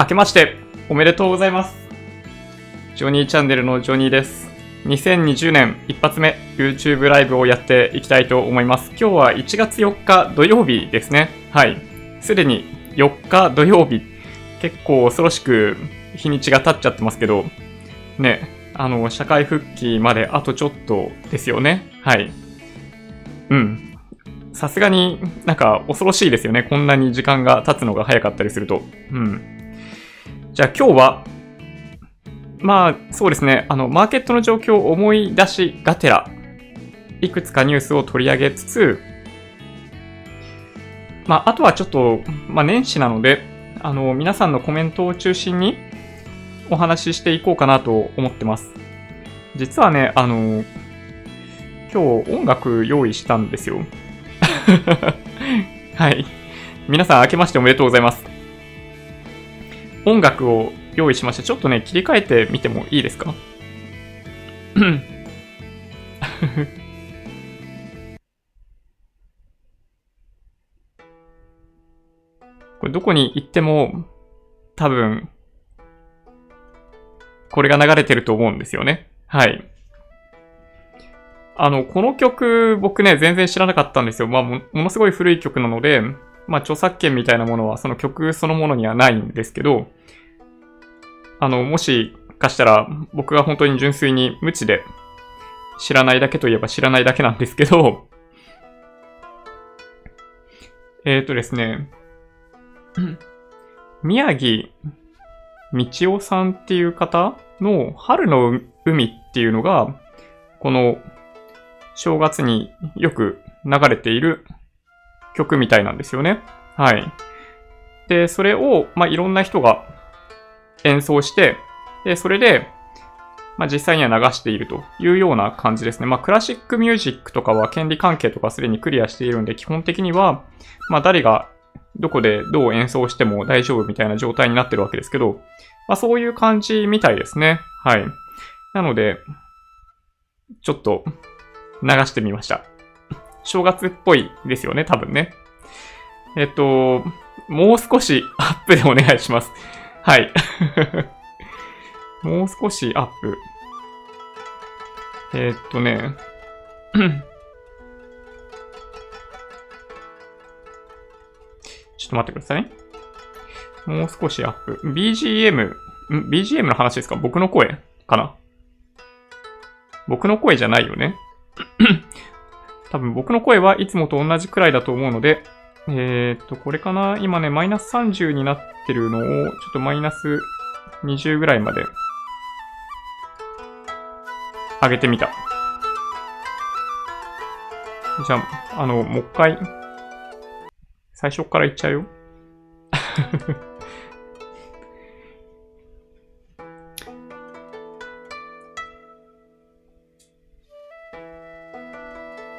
明けましておめでとうございます。ジョニーチャンネルのジョニーです。2020年一発目 YouTube ライブをやっていきたいと思います。今日は1月4日土曜日ですね。はい。すでに4日土曜日。結構恐ろしく日にちが経っちゃってますけど、ね、あの、社会復帰まであとちょっとですよね。はい。うん。さすがになんか恐ろしいですよね。こんなに時間が経つのが早かったりすると。うん。じゃあ今日は、まあそうですね、あの、マーケットの状況を思い出しがてら、いくつかニュースを取り上げつつ、まああとはちょっと、まあ年始なので、あの、皆さんのコメントを中心にお話ししていこうかなと思ってます。実はね、あの、今日音楽用意したんですよ。はい。皆さん明けましておめでとうございます。音楽を用意しました。ちょっとね、切り替えてみてもいいですか？これどこに行っても多分これが流れてると思うんですよね。はい。あの、この曲、僕ね、全然知らなかったんですよ。まあも、ものすごい古い曲なので、まあ、著作権みたいなものは、その曲そのものにはないんですけど、あの、もしかしたら、僕が本当に純粋に無知で、知らないだけといえば知らないだけなんですけど、えっ、ー、とですね、宮城道夫さんっていう方の春の海っていうのが、この正月によく流れている曲みたいなんですよね。はい。で、それを、まあ、いろんな人が演奏して、で、それで、まあ、実際には流しているというような感じですね。まあ、クラシックミュージックとかは権利関係とかすでにクリアしているんで、基本的には、まあ、誰がどこでどう演奏しても大丈夫みたいな状態になってるわけですけど、まあ、そういう感じみたいですね。はい。なので、ちょっと流してみました。正月っぽいですよね、多分ね。えっと、もう少しアップでお願いします。はい。もう少しアップ。えっとね。ちょっと待ってください。もう少しアップ。BGM、BGM の話ですか？僕の声かな？僕の声じゃないよね？多分僕の声はいつもと同じくらいだと思うので、えー、っと、これかな？今ね、マイナス30になってるのを、ちょっとマイナス20ぐらいまで上げてみた。じゃあ、あの、もう一回、最初からいっちゃうよ。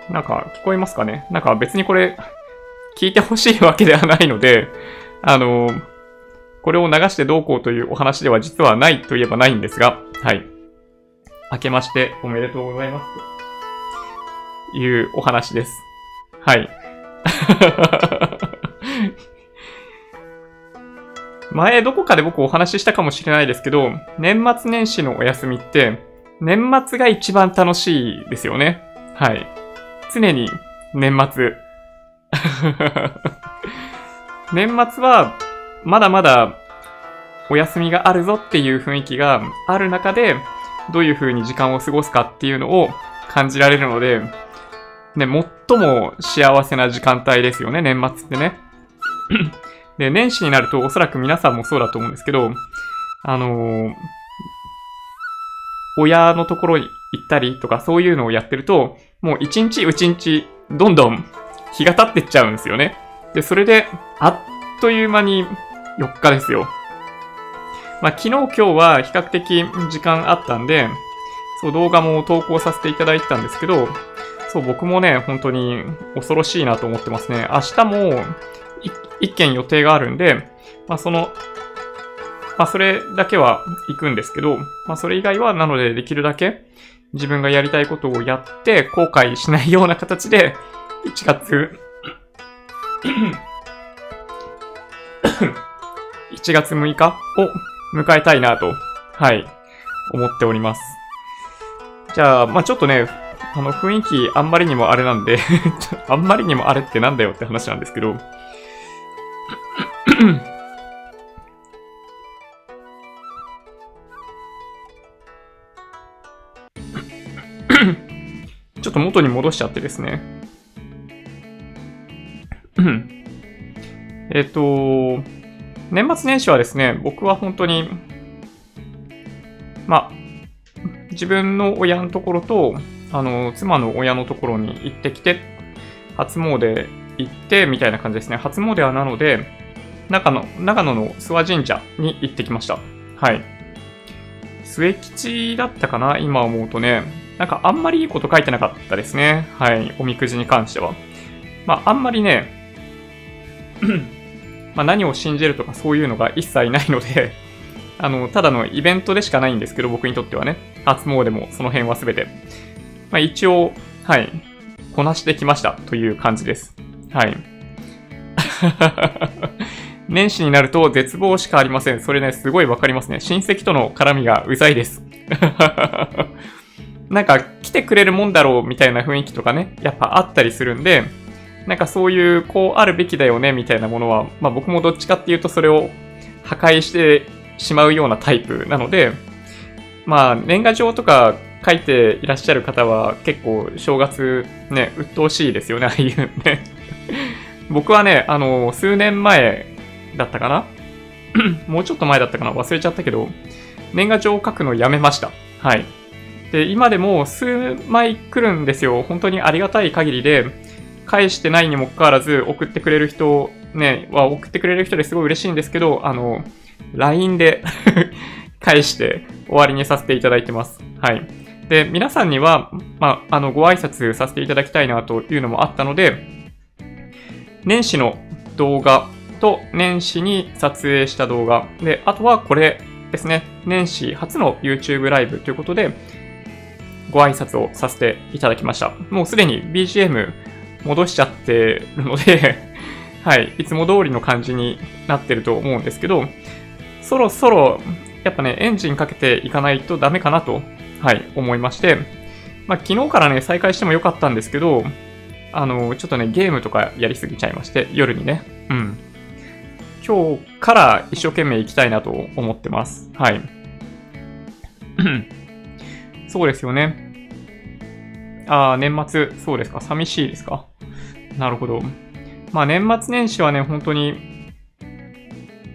なんか聞こえますかね？なんか別にこれ聞いてほしいわけではないので、あの、これを流してどうこうというお話では実はないといえばないんですが、はい。明けましておめでとうございます。というお話です。はい。前どこかで僕お話ししたかもしれないですけど、年末年始のお休みって、年末が一番楽しいですよね。はい。常に年末。年末は、まだまだお休みがあるぞっていう雰囲気がある中で、どういう風に時間を過ごすかっていうのを感じられるので、ね、最も幸せな時間帯ですよね、年末ってね。で、年始になるとおそらく皆さんもそうだと思うんですけど、あのー親のところに行ったりとかそういうのをやってると、もう一日一日どんどん日が経ってっちゃうんですよね。で、それで、あっという間に4日ですよ。まあ、昨日今日は比較的時間あったんで、そう動画も投稿させていただいてたんですけど、そう僕もね、本当に恐ろしいなと思ってますね。明日も一件予定があるんで、まあ、その、まあ、それだけは行くんですけど、まあ、それ以外はなのでできるだけ自分がやりたいことをやって後悔しないような形で1月 1月6日？を迎えたいなと、はい、思っております。じゃあ、まあちょっとね、あの雰囲気あんまりにもあれなんで あんまりにもあれってなんだよって話なんですけど ちょっと元に戻しちゃってですね。えっと、年末年始はですね、僕は本当に、まあ、自分の親のところと、あの、妻の親のところに行ってきて、初詣行って、みたいな感じですね。初詣はなので、長野、長野の諏訪神社に行ってきました。はい。末吉だったかな今思うとね。なんかあんまりいいこと書いてなかったですね。はい。おみくじに関しては。まあ、あんまりね、ま、何を信じるとかそういうのが一切ないので あの、ただのイベントでしかないんですけど、僕にとってはね。初詣もその辺はすべて。まあ、一応、はい。こなしてきましたという感じです。はい。年始になると絶望しかありません。それね、すごいわかりますね。親戚との絡みがうざいです。なんか来てくれるもんだろうみたいな雰囲気とかね、やっぱあったりするんで、なんかそういうこうあるべきだよねみたいなものは、まあ僕もどっちかっていうとそれを破壊してしまうようなタイプなので、まあ年賀状とか書いていらっしゃる方は結構正月ね、鬱陶しいですよね、ああいうね。僕はね、あの、数年前だったかな？もうちょっと前だったかな？忘れちゃったけど、年賀状を書くのやめました。はい。で、今でも数枚来るんですよ。本当にありがたい限りで、返してないにもかかわらず送ってくれる人ね、は送ってくれる人ですごい嬉しいんですけど、あの、LINE で 返して終わりにさせていただいてます。はい。で、皆さんには、まあ、あの、ご挨拶させていただきたいなというのもあったので、年始の動画と年始に撮影した動画、で、あとはこれですね、年始初の YouTube ライブということで、ご挨拶をさせていただきました。もうすでに BGM 戻しちゃってるので はい、いつも通りの感じになってると思うんですけど、そろそろ、やっぱね、エンジンかけていかないとダメかなと、はい、思いまして、まあ、昨日からね、再開してもよかったんですけど、あの、ちょっとね、ゲームとかやりすぎちゃいまして、夜にね、うん。今日から一生懸命行きたいなと思ってます。はい。そうですよね。ああ、年末、そうですか。寂しいですか？なるほど。まあ年末年始はね、本当に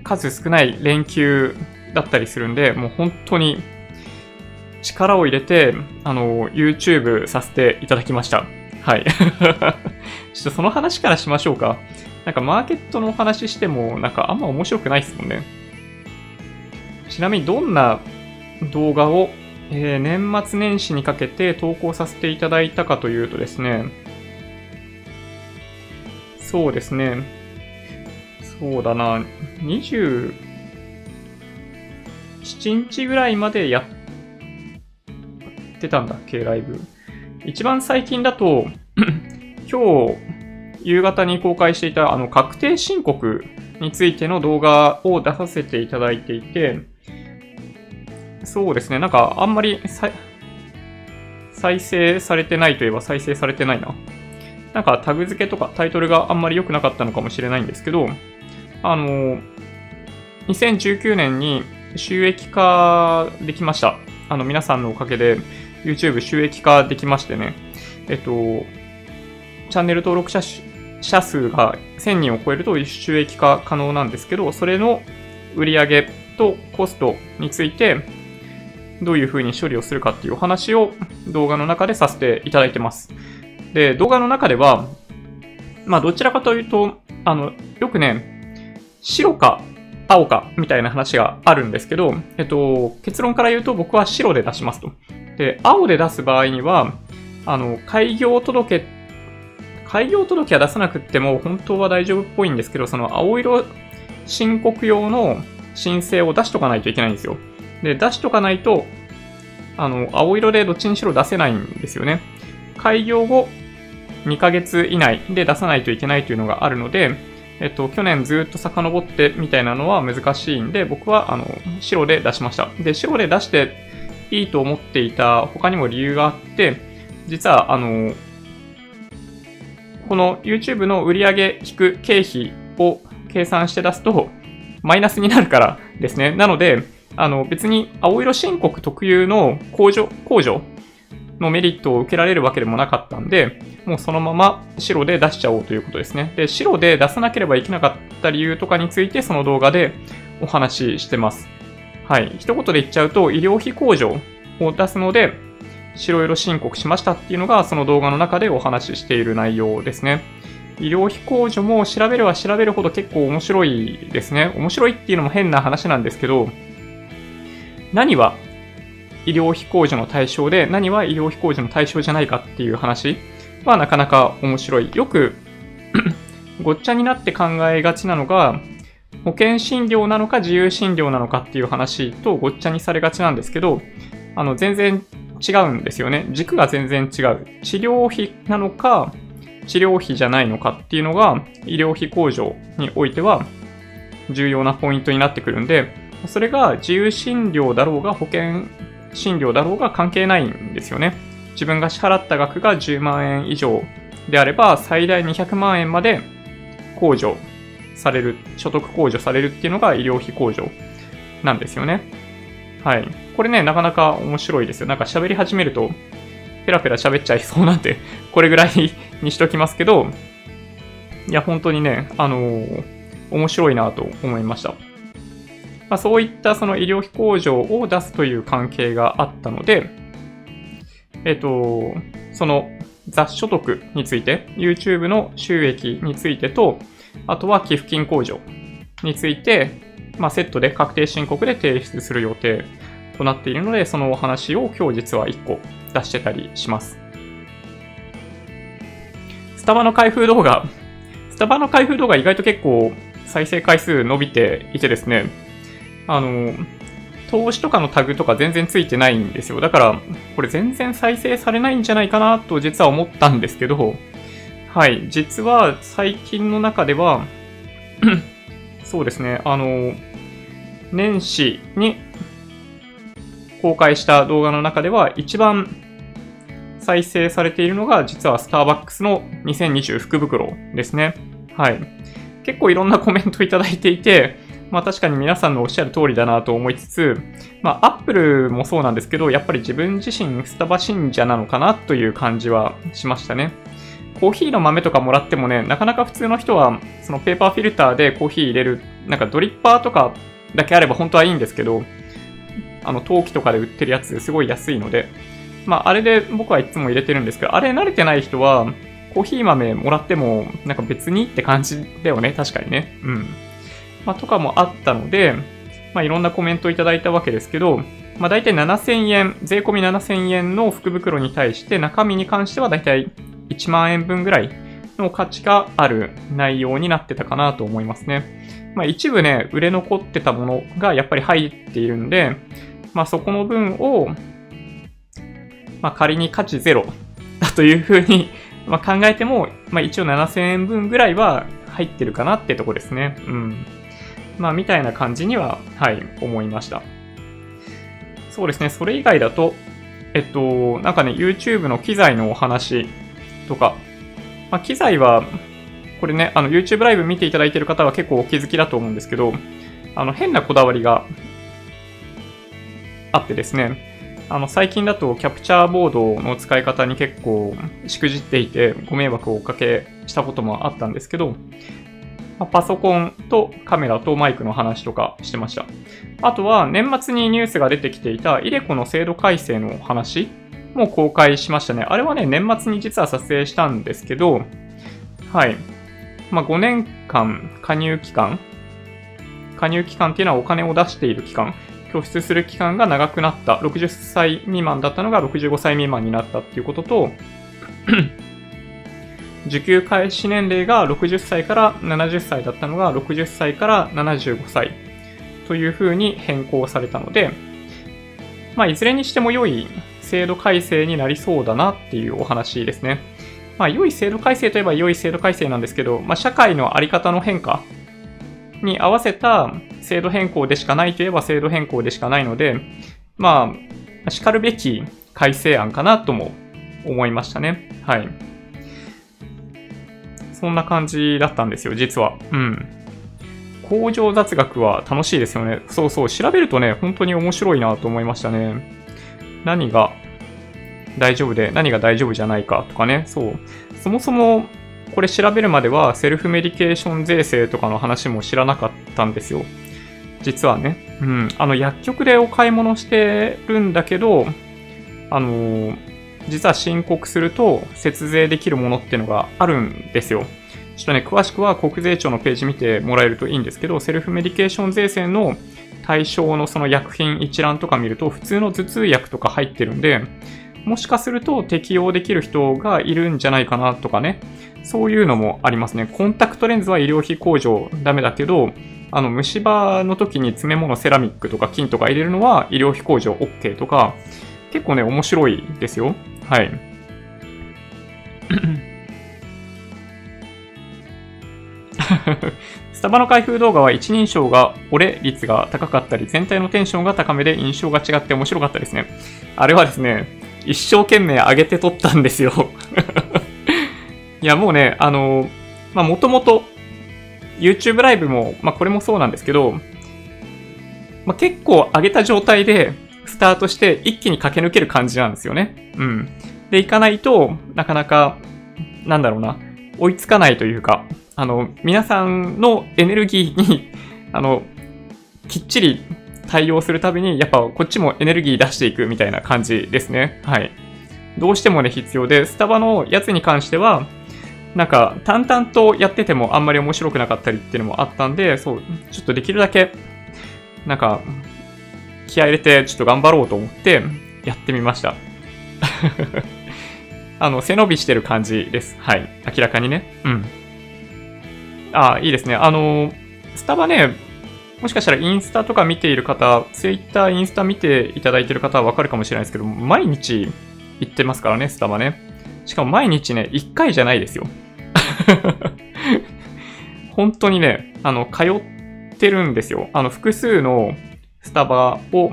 数少ない連休だったりするんで、もう本当に力を入れて、あの、YouTube させていただきました。はい。ちょっとその話からしましょうか。なんかマーケットのお話しても、なんかあんま面白くないですもんね。ちなみにどんな動画をえー、年末年始にかけて投稿させていただいたかというとですね、そうですね、そうだな、27日ぐらいまでやってたんだっけ、ライブ。一番最近だと、今日夕方に公開していたあの確定申告についての動画を出させていただいていて、そうですね。なんか、あんまり再生されてないといえば再生されてないな。なんかタグ付けとかタイトルがあんまり良くなかったのかもしれないんですけど、あの、2019年に収益化できました。あの、皆さんのおかげで YouTube 収益化できましてね。えっと、チャンネル登録者者数が1000人を超えると収益化可能なんですけど、それの売り上げとコストについて、どういう風に処理をするかっていうお話を動画の中でさせていただいてます。で、動画の中では、まあどちらかというと、あの、よくね、白か青かみたいな話があるんですけど、えっと、結論から言うと僕は白で出しますと。で、青で出す場合には、あの、開業届、開業届は出さなくっても本当は大丈夫っぽいんですけど、その青色申告用の申請を出しとかないといけないんですよ。で、出しとかないと、あの、青色でどっちにしろ出せないんですよね。開業後2ヶ月以内で出さないといけないというのがあるので、えっと、去年ずっと遡ってみたいなのは難しいんで、僕は、あの、白で出しました。で、白で出していいと思っていた他にも理由があって、実は、あの、この YouTube の売上引く経費を計算して出すと、マイナスになるからですね。なので、あの、別に青色申告特有の控除、控除のメリットを受けられるわけでもなかったんで、もうそのまま白で出しちゃおうということですね。で、白で出さなければいけなかった理由とかについてその動画でお話ししてます。はい。一言で言っちゃうと、医療費控除を出すので、白色申告しましたっていうのがその動画の中でお話ししている内容ですね。医療費控除も調べれば調べるほど結構面白いですね。面白いっていうのも変な話なんですけど、何は医療費控除の対象で何は医療費控除の対象じゃないかっていう話はなかなか面白い。よく ごっちゃになって考えがちなのが、保険診療なのか自由診療なのかっていう話とごっちゃにされがちなんですけど、あの、全然違うんですよね。軸が全然違う。治療費なのか、治療費じゃないのかっていうのが、医療費控除においては重要なポイントになってくるんで、それが自由診療だろうが保険診療だろうが関係ないんですよね。自分が支払った額が10万円以上であれば、最大200万円まで控除される、所得控除されるっていうのが医療費控除なんですよね。はい。これね、なかなか面白いですよ。なんか喋り始めると、ペラペラ喋っちゃいそうなんで、これぐらいにしときますけど、いや、本当にね、あのー、面白いなと思いました。まあ、そういったその医療費控除を出すという関係があったので、えっ、と、その雑所得について、YouTube の収益についてと、あとは寄付金控除について、まあ、セットで確定申告で提出する予定となっているので、そのお話を今日実は1個出してたりします。スタバの開封動画、スタバの開封動画意外と結構再生回数伸びていてですね、あの、投資とかのタグとか全然ついてないんですよ。だから、これ全然再生されないんじゃないかなと実は思ったんですけど、はい、実は最近の中では そうですね、あの、年始に公開した動画の中では一番再生されているのが実はスターバックスの2020福袋ですね。はい。結構いろんなコメントいただいていて、まあ確かに皆さんのおっしゃる通りだなと思いつつ、まあアップルもそうなんですけど、やっぱり自分自身スタバ信者なのかなという感じはしましたね。コーヒーの豆とかもらってもね、なかなか普通の人は、そのペーパーフィルターでコーヒー入れる、なんかドリッパーとかだけあれば本当はいいんですけど、あの、陶器とかで売ってるやつすごい安いので、まああれで僕はいつも入れてるんですけど、あれ慣れてない人は、コーヒー豆もらっても、なんか別にって感じだよね、確かにね。うん。まあ、とかもあったので、まあ、いろんなコメントをいただいたわけですけど、まあ、大体7000円、税込み7000円の福袋に対して中身に関しては大体1万円分ぐらいの価値がある内容になってたかなと思いますね。まあ、一部ね、売れ残ってたものがやっぱり入っているんで、まあ、そこの分を、まあ、仮に価値ゼロ だというふうにま考えても、まあ、一応7000円分ぐらいは入ってるかなってとこですね。うん。まあ、みたいな感じには、はい、思いました。そうですね、それ以外だと、えっと、なんかね、YouTube の機材のお話とか、まあ、機材は、これね、あの、YouTube ライブ見ていただいている方は結構お気づきだと思うんですけど、あの、変なこだわりがあってですね、あの、最近だとキャプチャーボードの使い方に結構しくじっていてご迷惑をおかけしたこともあったんですけど、まパソコンとカメラとマイクの話とかしてました。あとは年末にニュースが出てきていたイデコの制度改正の話も公開しましたね。あれはね、年末に実は撮影したんですけど、はい。まあ、5年間加入期間、加入期間っていうのはお金を出している期間、拠出する期間が長くなった。60歳未満だったのが65歳未満になったっていうことと、受給開始年齢が60歳から70歳だったのが60歳から75歳というふうに変更されたので、まあ、いずれにしても良い制度改正になりそうだなっていうお話ですね。まあ、良い制度改正といえば良い制度改正なんですけど、まあ、社会のあり方の変化に合わせた制度変更でしかないといえば制度変更でしかないので、まあ、叱るべき改正案かなとも思いましたね。はい。そんな感じだったんですよ、実は。うん。工場雑学は楽しいですよね。そうそう、調べるとね、本当に面白いなと思いましたね。何が大丈夫で何が大丈夫じゃないかとかね、そう。そもそもこれ調べるまではセルフメディケーション税制とかの話も知らなかったんですよ。実はね。うん。あの、薬局でお買い物してるんだけど、あのー、実は申告すると節税できるものっていうのがあるんですよ。ちょっとね、詳しくは国税庁のページ見てもらえるといいんですけど、セルフメディケーション税制の対象のその薬品一覧とか見ると、普通の頭痛薬とか入ってるんで、もしかすると適用できる人がいるんじゃないかなとかね。そういうのもありますね。コンタクトレンズは医療費控除ダメだけど、あの、虫歯の時に詰め物セラミックとか金とか入れるのは医療費控除 OK とか、結構ね、面白いですよ。はい。スタバの開封動画は一人称が俺率が高かったり、全体のテンションが高めで印象が違って面白かったですね。あれはですね、一生懸命上げて撮ったんですよ いや、もうね、あの、まあ、もともと YouTube ライブも、まあ、これもそうなんですけど、まあ、結構上げた状態でスタートして一気に駆け抜ける感じなんですよね。うん。で、いかないとなかなか、なんだろうな、追いつかないというか、あの、皆さんのエネルギーに あの、きっちり対応するたびに、やっぱこっちもエネルギー出していくみたいな感じですね。はい。どうしてもね、必要で、スタバのやつに関しては、なんか、淡々とやっててもあんまり面白くなかったりっていうのもあったんで、そう、ちょっとできるだけ、なんか、気合入れてちょっと頑張ろうと思ってやってみました。あの、背伸びしてる感じです。はい。明らかにね。うん。あ、いいですね。あの、スタバね、もしかしたらインスタとか見ている方、ツイッター、インスタ見ていただいている方はわかるかもしれないですけど、毎日行ってますからね、スタバね。しかも毎日ね、1回じゃないですよ。本当にね、あの、通ってるんですよ。あの、複数のスタバを、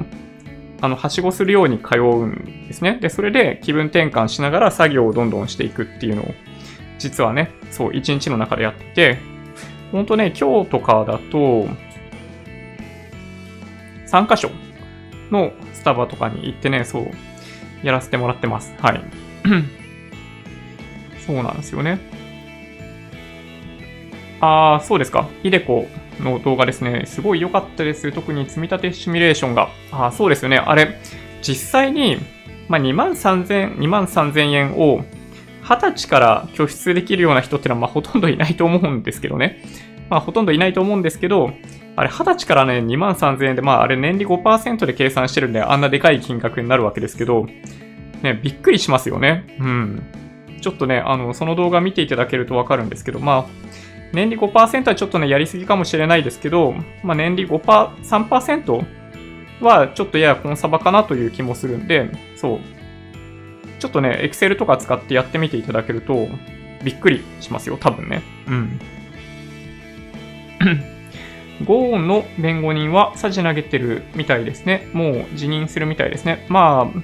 あの、はしごするように通うんですね。で、それで気分転換しながら作業をどんどんしていくっていうのを、実はね、そう、1日の中でやってて、ほんとね、今日とかだと、3箇所のスタバとかに行ってね、そう、やらせてもらってます。はい。そうなんですよね。あー、そうですか。イデコの動画ですね。すごい良かったです。特に積み立てシミュレーションが。あ、そうですよね。あれ、実際に、まあ、2万3000、2万3000円を20歳から拠出できるような人ってのは、ま、ほとんどいないと思うんですけどね。まあ、ほとんどいないと思うんですけど、あれ、20歳からね、2万3000円で、まあ、あれ、年利5%で計算してるんで、あんなでかい金額になるわけですけど、ね、びっくりしますよね。うん。ちょっとね、あの、その動画見ていただけるとわかるんですけど、まあ、年利5%はちょっとね、やりすぎかもしれないですけど、まあ、年利5%、3%はちょっとややコンサバかなという気もするんで、そう。ちょっとね、Excel とか使ってやってみていただけると、びっくりしますよ、多分ね。うん。ゴーンの弁護人はさじ投げてるみたいですね。もう辞任するみたいですね。まあ、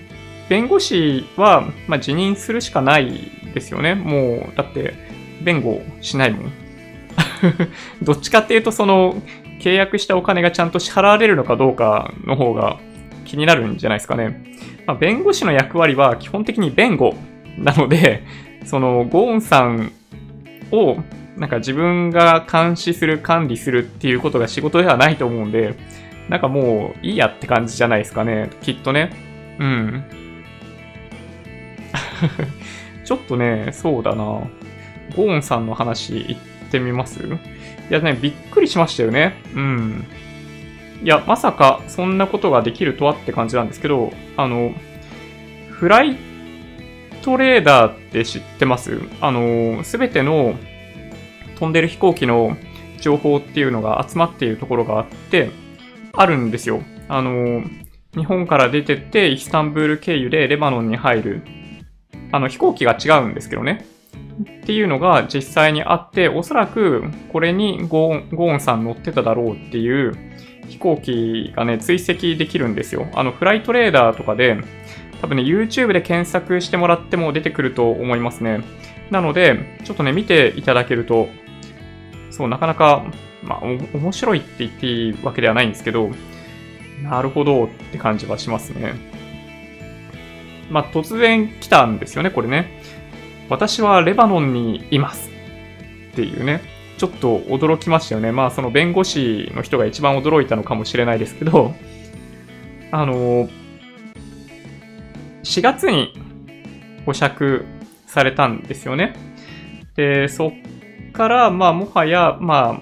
弁護士は、まあ、辞任するしかないですよね。もう、だって、弁護しないもん。どっちかっていうと、その、契約したお金がちゃんと支払われるのかどうかの方が気になるんじゃないですかね。まあ、弁護士の役割は基本的に弁護なので、その、ゴーンさんをなんか自分が監視する、管理するっていうことが仕事ではないと思うんで、なんかもういいやって感じじゃないですかね。きっとね。うん。ちょっとね、そうだな。ゴーンさんの話言ってみます？いやね、びっくりしましたよね。うん。いや、まさかそんなことができるとはって感じなんですけど、あの、フライトレーダーって知ってます？あの、すべての飛んでる飛行機の情報っていうのが集まっているところがあって、あるんですよ。あの、日本から出てって、イスタンブール経由でレバノンに入る。あの、飛行機が違うんですけどね。っていうのが実際にあって、おそらくこれにゴーンゴーンさん乗ってただろうっていう飛行機がね、追跡できるんですよ。あの、フライトレーダーとかで、多分ね、YouTube で検索してもらっても出てくると思いますね。なので、ちょっとね、見ていただけると、そう、なかなか、まあ、面白いって言っていいわけではないんですけど、なるほどって感じはしますね。まあ、突然来たんですよね、これね。私はレバノンにいますっていうね。ちょっと驚きましたよね。まあ、その弁護士の人が一番驚いたのかもしれないですけど、あの、4月に保釈されたんですよね。で、そっから、まあ、もはや、まあ、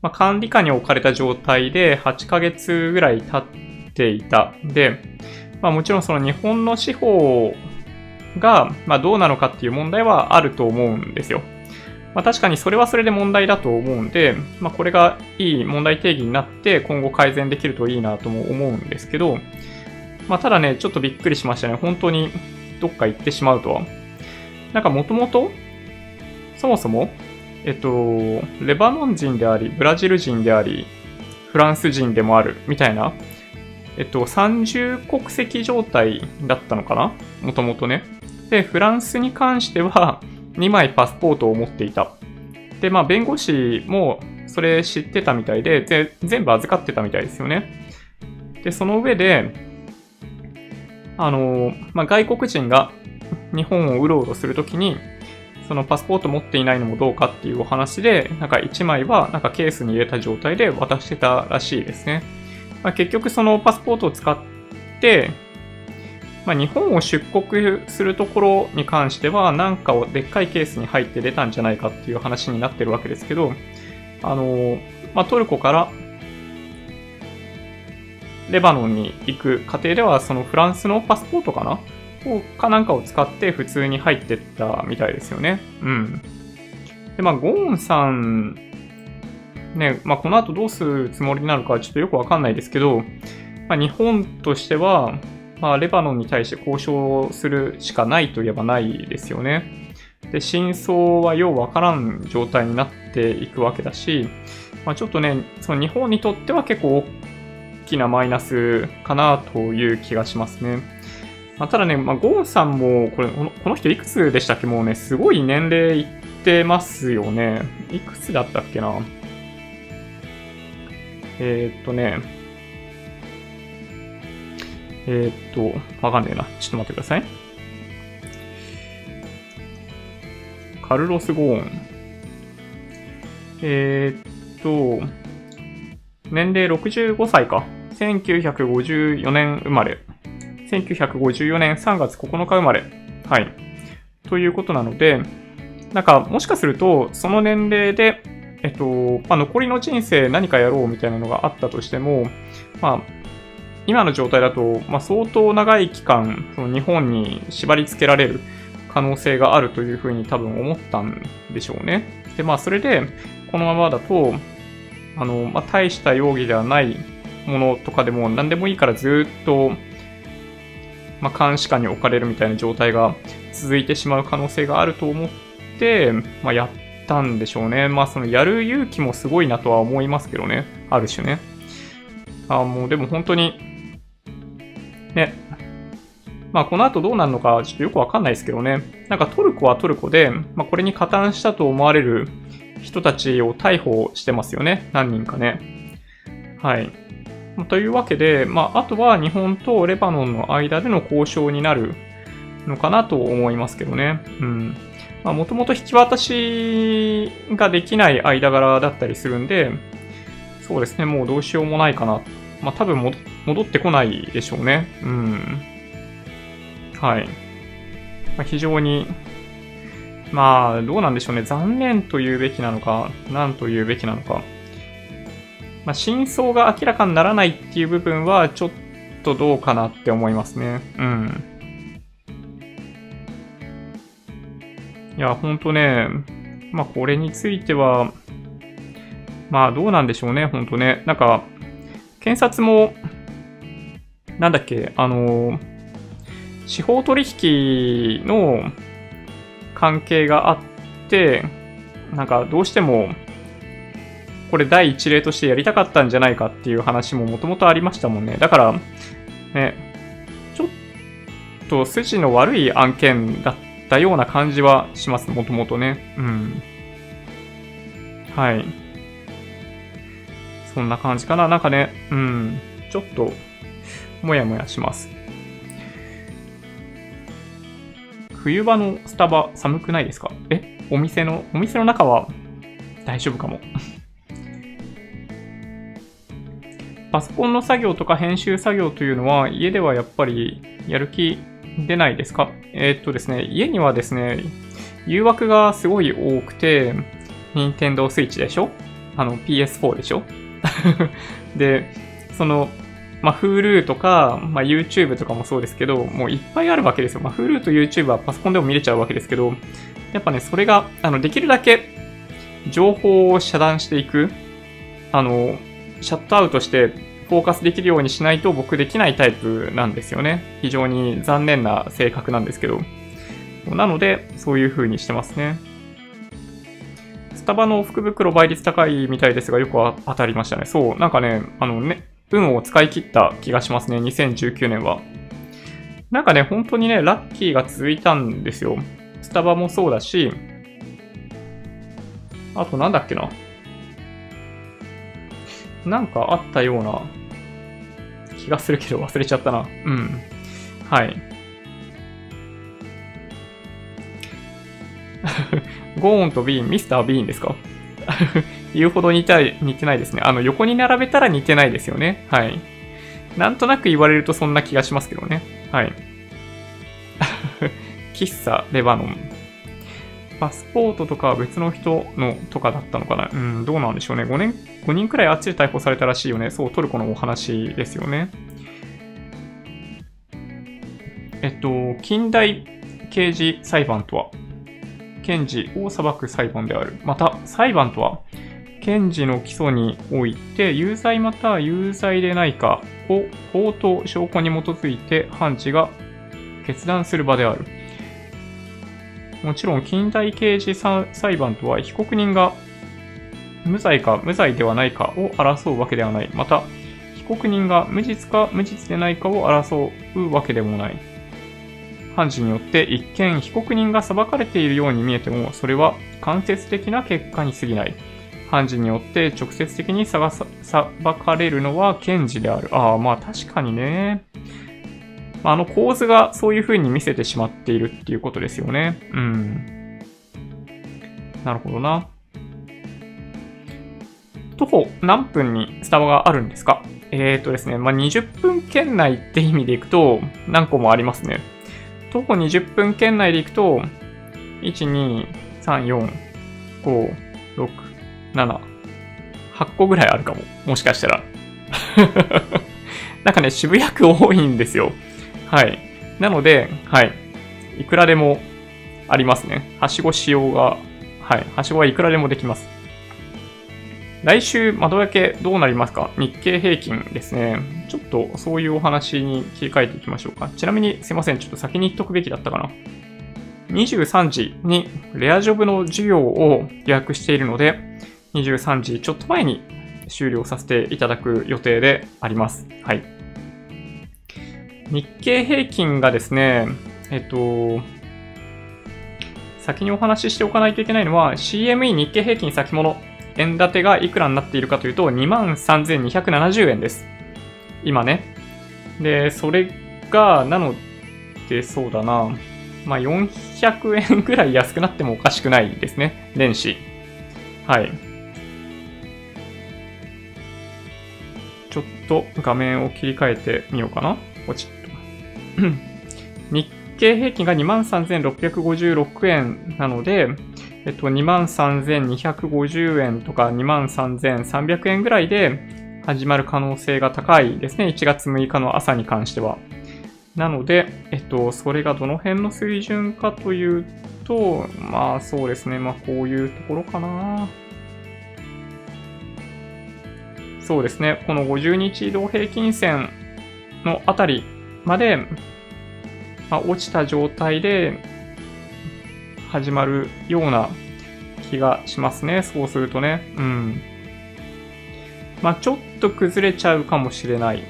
まあ、管理下に置かれた状態で8ヶ月ぐらい経っていた。で、まあ、もちろんその日本の司法が、まあ、どうなのかっていう問題はあると思うんですよ。まあ、確かにそれはそれで問題だと思うんで、まあ、これがいい問題定義になって今後改善できるといいなとも思うんですけど、まあ、ただね、ちょっとびっくりしましたね。本当にどっか行ってしまうとは。なんかもともと、そもそも、えっと、レバノン人であり、ブラジル人であり、フランス人でもあるみたいな、えっと、30国籍状態だったのかな？もともとね。で、フランスに関しては2枚パスポートを持っていた。で、まあ、弁護士もそれ知ってたみたいで、で全部預かってたみたいですよね。で、その上で、あの、まあ、外国人が日本をうろうろするときに、そのパスポート持っていないのもどうかっていうお話で、なんか1枚はなんかケースに入れた状態で渡してたらしいですね。まあ、結局そのパスポートを使って、まあ、日本を出国するところに関しては、なんかをでっかいケースに入って出たんじゃないかっていう話になってるわけですけど、あの、まあ、トルコからレバノンに行く過程では、そのフランスのパスポートかな？かなんかを使って普通に入ってったみたいですよね。うん。で、まあ、ゴーンさん、ね、まあ、この後どうするつもりになるかちょっとよくわかんないですけど、まあ、日本としては、まあ、レバノンに対して交渉するしかないといえばないですよね。で、真相はようわからん状態になっていくわけだし、まあ、ちょっとね、その日本にとっては結構大きなマイナスかなという気がしますね。まあ、ただね、まあ、ゴーンさんも、これ、この人いくつでしたっけ？もうね、すごい年齢いってますよね。いくつだったっけな？えー、っとね、えー、っと、わかんねえな。ちょっと待ってください。カルロス・ゴーン。えー、っと、年齢65歳か。1954年生まれ。1954年3月9日生まれ。はい。ということなので、なんか、もしかすると、その年齢で、えっと、まあ、残りの人生何かやろうみたいなのがあったとしても、まあ、今の状態だと、まあ、相当長い期間、その日本に縛り付けられる可能性があるというふうに多分思ったんでしょうね。で、まあ、それで、このままだと、あの、まあ、大した容疑ではないものとかでも何でもいいからずっとまあ、監視下に置かれるみたいな状態が続いてしまう可能性があると思って、まあ、やったんでしょうね。まあ、そのやる勇気もすごいなとは思いますけどね。ある種ね。あもうでも本当に、ね。まあ、この後どうなるのかちょっとよくわかんないですけどね。なんかトルコはトルコで、まあ、これに加担したと思われる人たちを逮捕してますよね。何人かね。はい。というわけで、まあ、あとは日本とレバノンの間での交渉になるのかなと思いますけどね。うん。まあ、もともと引き渡しができない間柄だったりするんで、そうですね、もうどうしようもないかな。まあ、多分戻ってこないでしょうね。うん。はい。まあ、非常に、まあ、どうなんでしょうね。残念と言うべきなのか、何と言うべきなのか。まあ、真相が明らかにならないっていう部分はちょっとどうかなって思いますね。うん。や、ほんとね、まあこれについては、まあどうなんでしょうね、ほんとね。なんか、検察も、なんだっけ、あの、司法取引の関係があって、なんかどうしても、これ第一例としてやりたかったんじゃないかっていう話ももともとありましたもんね。だから、ね、ちょっと筋の悪い案件だったような感じはします、もともとね。うん。はい。そんな感じかな。なんかね、うん、ちょっと、もやもやします。冬場のスタバ寒くないですか？え？お店の、お店の中は大丈夫かも。パソコンの作業とか編集作業というのは家ではやっぱりやる気出ないですか？えー、っとですね、家にはですね、誘惑がすごい多くて、任天堂 switch でしょ？あの PS4 でしょ？で、その、まあ、Hulu とか、まあ、YouTube とかもそうですけど、もういっぱいあるわけですよ。まあ、Hulu と YouTube はパソコンでも見れちゃうわけですけど、やっぱね、それが、あの、できるだけ情報を遮断していく、あの、シャットアウトしてフォーカスできるようにしないと僕できないタイプなんですよね。非常に残念な性格なんですけど。なので、そういう風にしてますね。スタバの福袋倍率高いみたいですが、よく当たりましたね。そう、なんかね、あのね、運を使い切った気がしますね、2019年は。なんかね、本当にね、ラッキーが続いたんですよ。スタバもそうだし、あとなんだっけな。なんかあったような気がするけど忘れちゃったな。うん。はい。ゴーンとビーン、ミスター・ビーンですか？言うほど似て似てないですね。あの、横に並べたら似てないですよね。はい。なんとなく言われるとそんな気がしますけどね。はい。喫茶レバノン。パスポートとかは別の人のとかだったのかな？うん、どうなんでしょうね。5年、5人くらいあっちで逮捕されたらしいよね。そう、トルコのお話ですよね。えっと、近代刑事裁判とは、検事を裁く裁判である。また、裁判とは、検事の起訴において、有罪または有罪でないかを法と証拠に基づいて判事が決断する場である。もちろん、近代刑事裁判とは、被告人が無罪か無罪ではないかを争うわけではない。また、被告人が無実か無実でないかを争うわけでもない。判事によって一見被告人が裁かれているように見えても、それは間接的な結果に過ぎない。判事によって直接的に裁かれるのは検事である。ああ、まあ確かにね。まあの構図がそういう風に見せてしまっているっていうことですよね。うん。なるほどな。徒歩何分にスタバがあるんですか？えーとですね、まあ、20分圏内って意味でいくと何個もありますね。徒歩20分圏内で行くと、1、2、3、4、5、6、7、8個ぐらいあるかも。もしかしたら。なんかね、渋谷区多いんですよ。はい。なので、はい。いくらでもありますね。はしごしようが、はい。はしごはいくらでもできます。来週、窓焼けどうなりますか？日経平均ですね。ちょっとそういうお話に切り替えていきましょうか。ちなみにすいません。ちょっと先に言っとくべきだったかな。23時にレアジョブの授業を予約しているので、23時ちょっと前に終了させていただく予定であります。はい。日経平均がですね、えっと、先にお話ししておかないといけないのは CME 日経平均先物円建てがいくらになっているかというと、23,270円です。今ね。で、それが、なので、そうだな。まあ、400円ぐらい安くなってもおかしくないですね。年始。はい。ちょっと画面を切り替えてみようかな。ポチッと。日経平均が23,656円なので、えっと、23,250円とか23,300円ぐらいで始まる可能性が高いですね。1月6日の朝に関しては。なので、えっと、それがどの辺の水準かというと、まあそうですね。まあこういうところかな。そうですね。この50日移動平均線のあたりまで、まあ、落ちた状態で始まるような気がしますね。そうするとね。うん。まあ、ちょっと崩れちゃうかもしれないっ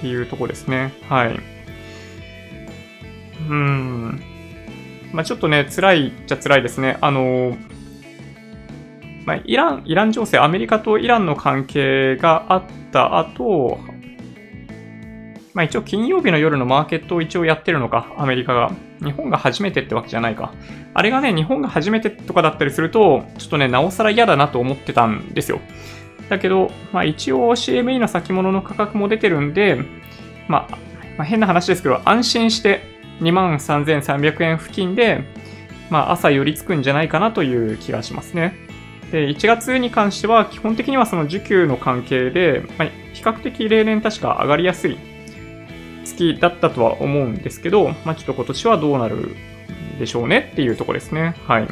ていうとこですね。はい。うん。まあ、ちょっとね、辛いっちゃ辛いですね。あの、まあ、イラン、イラン情勢、アメリカとイランの関係があった後、まあ一応金曜日の夜のマーケットを一応やってるのか、アメリカが。日本が初めてってわけじゃないか。あれがね、日本が初めてとかだったりすると、ちょっとね、なおさら嫌だなと思ってたんですよ。だけど、まあ一応 CME の先物の価格も出てるんで、まあ、まあ、変な話ですけど、安心して23,300円付近で、まあ朝寄りつくんじゃないかなという気がしますね。で、1月に関しては基本的にはその需給の関係で、まあ、比較的例年確か上がりやすいだったとは思うんですけど、まあ、ちょっと今年はどうなるでしょうねっていうところですね。はい。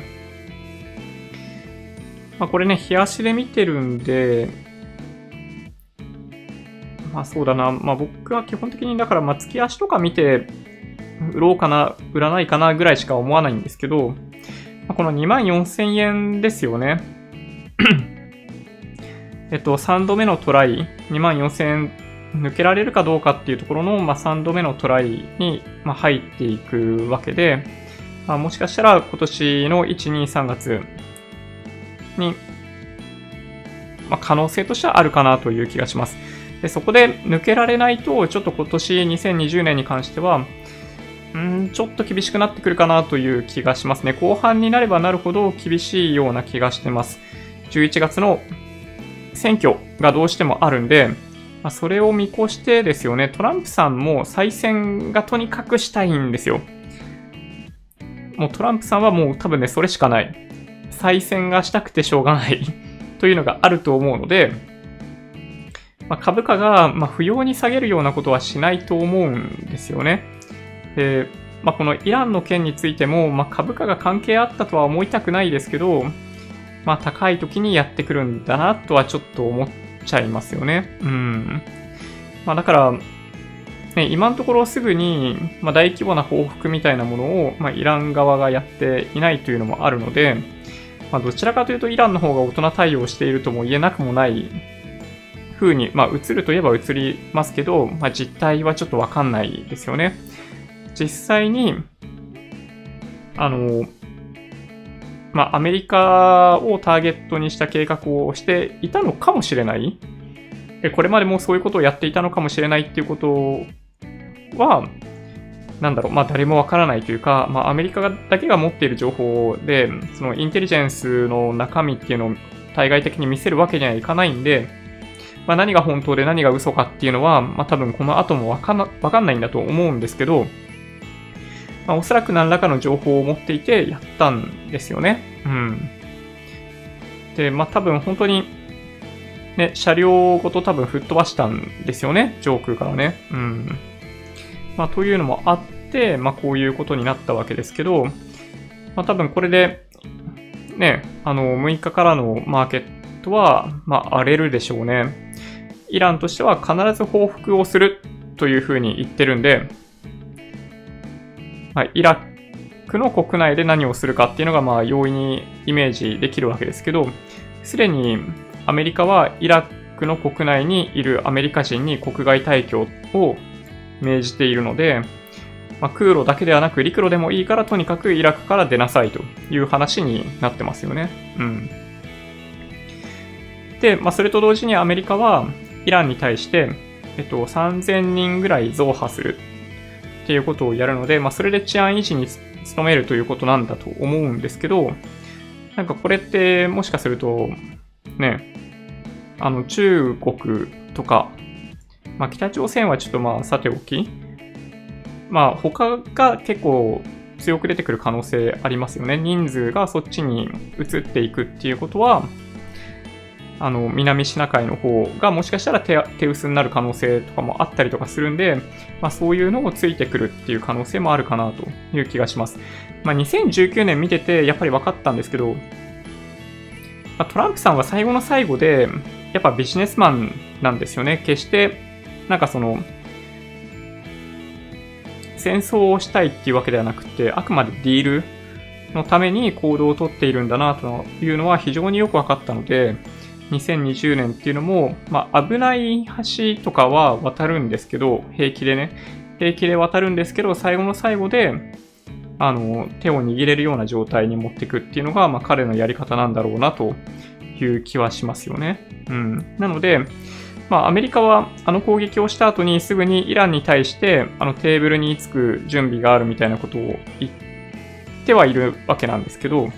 まあ、これね、日足で見てるんで、まあそうだな。まあ僕は基本的にだからまあ月足とか見て売ろうかな、売らないかなぐらいしか思わないんですけど、まあ、この2万4000円ですよね。えっと、3度目のトライ、2万4000円抜けられるかどうかっていうところの、まあ、3度目のトライに、まあ、入っていくわけで、まあ、もしかしたら今年の1、2、3月に、まあ、可能性としてはあるかなという気がします。でそこで抜けられないと、ちょっと今年2020年に関しては、んちょっと厳しくなってくるかなという気がしますね。後半になればなるほど厳しいような気がしてます。11月の選挙がどうしてもあるんで、まあ、それを見越してですよね、トランプさんも再選がとにかくしたいんですよ。もうトランプさんはもう多分ね、それしかない。再選がしたくてしょうがないというのがあると思うので、まあ、株価がま不要に下げるようなことはしないと思うんですよね。で、まあ、このイランの件についても、まあ、株価が関係あったとは思いたくないですけど、まあ、高い時にやってくるんだなとはちょっと思ってちゃいますよね。うん。まあだから、ね、今のところすぐに、まあ、大規模な報復みたいなものを、まあ、イラン側がやっていないというのもあるので、まあ、どちらかというとイランの方が大人対応しているとも言えなくもない風に、まあ、映るといえば映りますけど、まあ、実態はちょっとわかんないですよね。実際に、あの、まあ、アメリカをターゲットにした計画をしていたのかもしれない。これまでもそういうことをやっていたのかもしれないっていうことは、なんだろう、まあ誰もわからないというか、まあアメリカだけが持っている情報で、そのインテリジェンスの中身っていうのを対外的に見せるわけにはいかないんで、まあ何が本当で何が嘘かっていうのは、まあ多分この後もわかんないんだと思うんですけど、まあ、おそらく何らかの情報を持っていてやったんですよね。うん。で、まあ多分本当に、ね、車両ごと多分吹っ飛ばしたんですよね。上空からね。うん。まあというのもあって、まあこういうことになったわけですけど、まあ多分これで、ね、あの、6日からのマーケットは、まあ荒れるでしょうね。イランとしては必ず報復をするというふうに言ってるんで、まあ、イラクの国内で何をするかっていうのが、まあ、容易にイメージできるわけですけど、すでにアメリカはイラクの国内にいるアメリカ人に国外退去を命じているので、まあ、空路だけではなく陸路でもいいからとにかくイラクから出なさいという話になってますよね。うん。で、まあ、それと同時にアメリカはイランに対して、えっと、3000人ぐらい増破するっていうことをやるので、まあ、それで治安維持に努めるということなんだと思うんですけど、なんかこれってもしかすると、ね、あの中国とか、まあ、北朝鮮はちょっとまあさておき、まあ他が結構強く出てくる可能性ありますよね。人数がそっちに移っていくっていうことは、あの、南シナ海の方がもしかしたら手手薄になる可能性とかもあったりとかするんで、まあそういうのをついてくるっていう可能性もあるかなという気がします。まあ2019年見ててやっぱり分かったんですけど、ま、トランプさんは最後の最後で、やっぱビジネスマンなんですよね。決して、なんかその、戦争をしたいっていうわけではなくて、あくまでディールのために行動をとっているんだなというのは非常によく分かったので、2020年っていうのも、まあ、危ない橋とかは渡るんですけど、平気でね、平気で渡るんですけど、最後の最後で、あの、手を握れるような状態に持っていくっていうのが、まあ、彼のやり方なんだろうなという気はしますよね。うん。なので、まあ、アメリカはあの攻撃をした後にすぐにイランに対してあのテーブルにつく準備があるみたいなことを言ってはいるわけなんですけど、